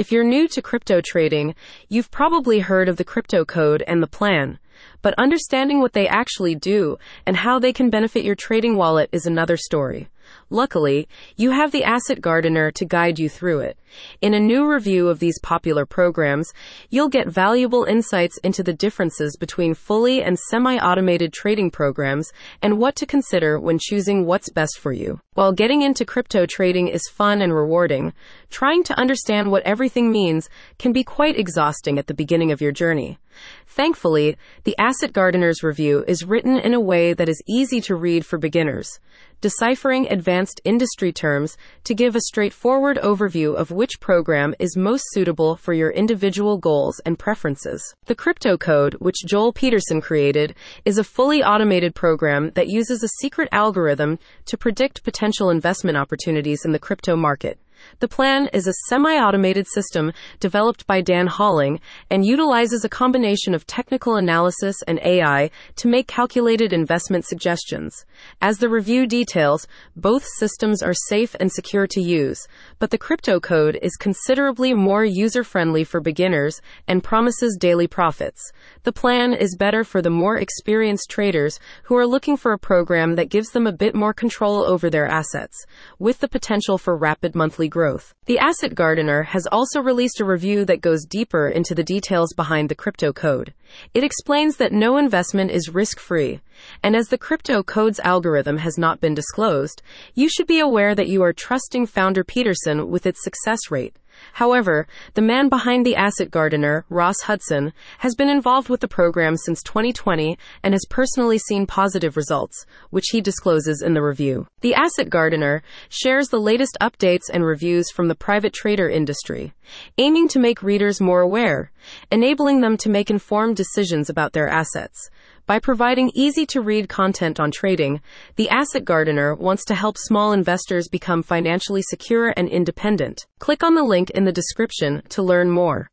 If you're new to crypto trading, you've probably heard of the crypto code and the plan. But understanding what they actually do and how they can benefit your trading wallet is another story. Luckily, you have the Asset Gardener to guide you through it. In a new review of these popular programs, you'll get valuable insights into the differences between fully and semi-automated trading programs and what to consider when choosing what's best for you. While getting into crypto trading is fun and rewarding, trying to understand what everything means can be quite exhausting at the beginning of your journey. Thankfully, the Asset Gardener's review is written in a way that is easy to read for beginners, deciphering advanced industry terms to give a straightforward overview of which program is most suitable for your individual goals and preferences. The Crypto Code, which Joel Peterson created, is a fully automated program that uses a secret algorithm to predict potential investment opportunities in the crypto market. The plan is a semi-automated system developed by Dan Holling and utilizes a combination of technical analysis and AI to make calculated investment suggestions. As the review details, both systems are safe and secure to use, but the crypto code is considerably more user-friendly for beginners and promises daily profits. The plan is better for the more experienced traders who are looking for a program that gives them a bit more control over their assets, with the potential for rapid monthly growth. The Asset Gardener has also released a review that goes deeper into the details behind the crypto code. It explains that no investment is risk free, and as the crypto code's algorithm has not been disclosed, you should be aware that you are trusting founder Peterson with its success rate. However, the man behind the Asset Gardener, Ross Hudson, has been involved with the program since 2020 and has personally seen positive results, which he discloses in the review. The Asset Gardener shares the latest updates and reviews from the private trader industry, aiming to make readers more aware, enabling them to make informed decisions about their assets. By providing easy to read content on trading, the Asset Gardener wants to help small investors become financially secure and independent. Click on the link in the description to learn more.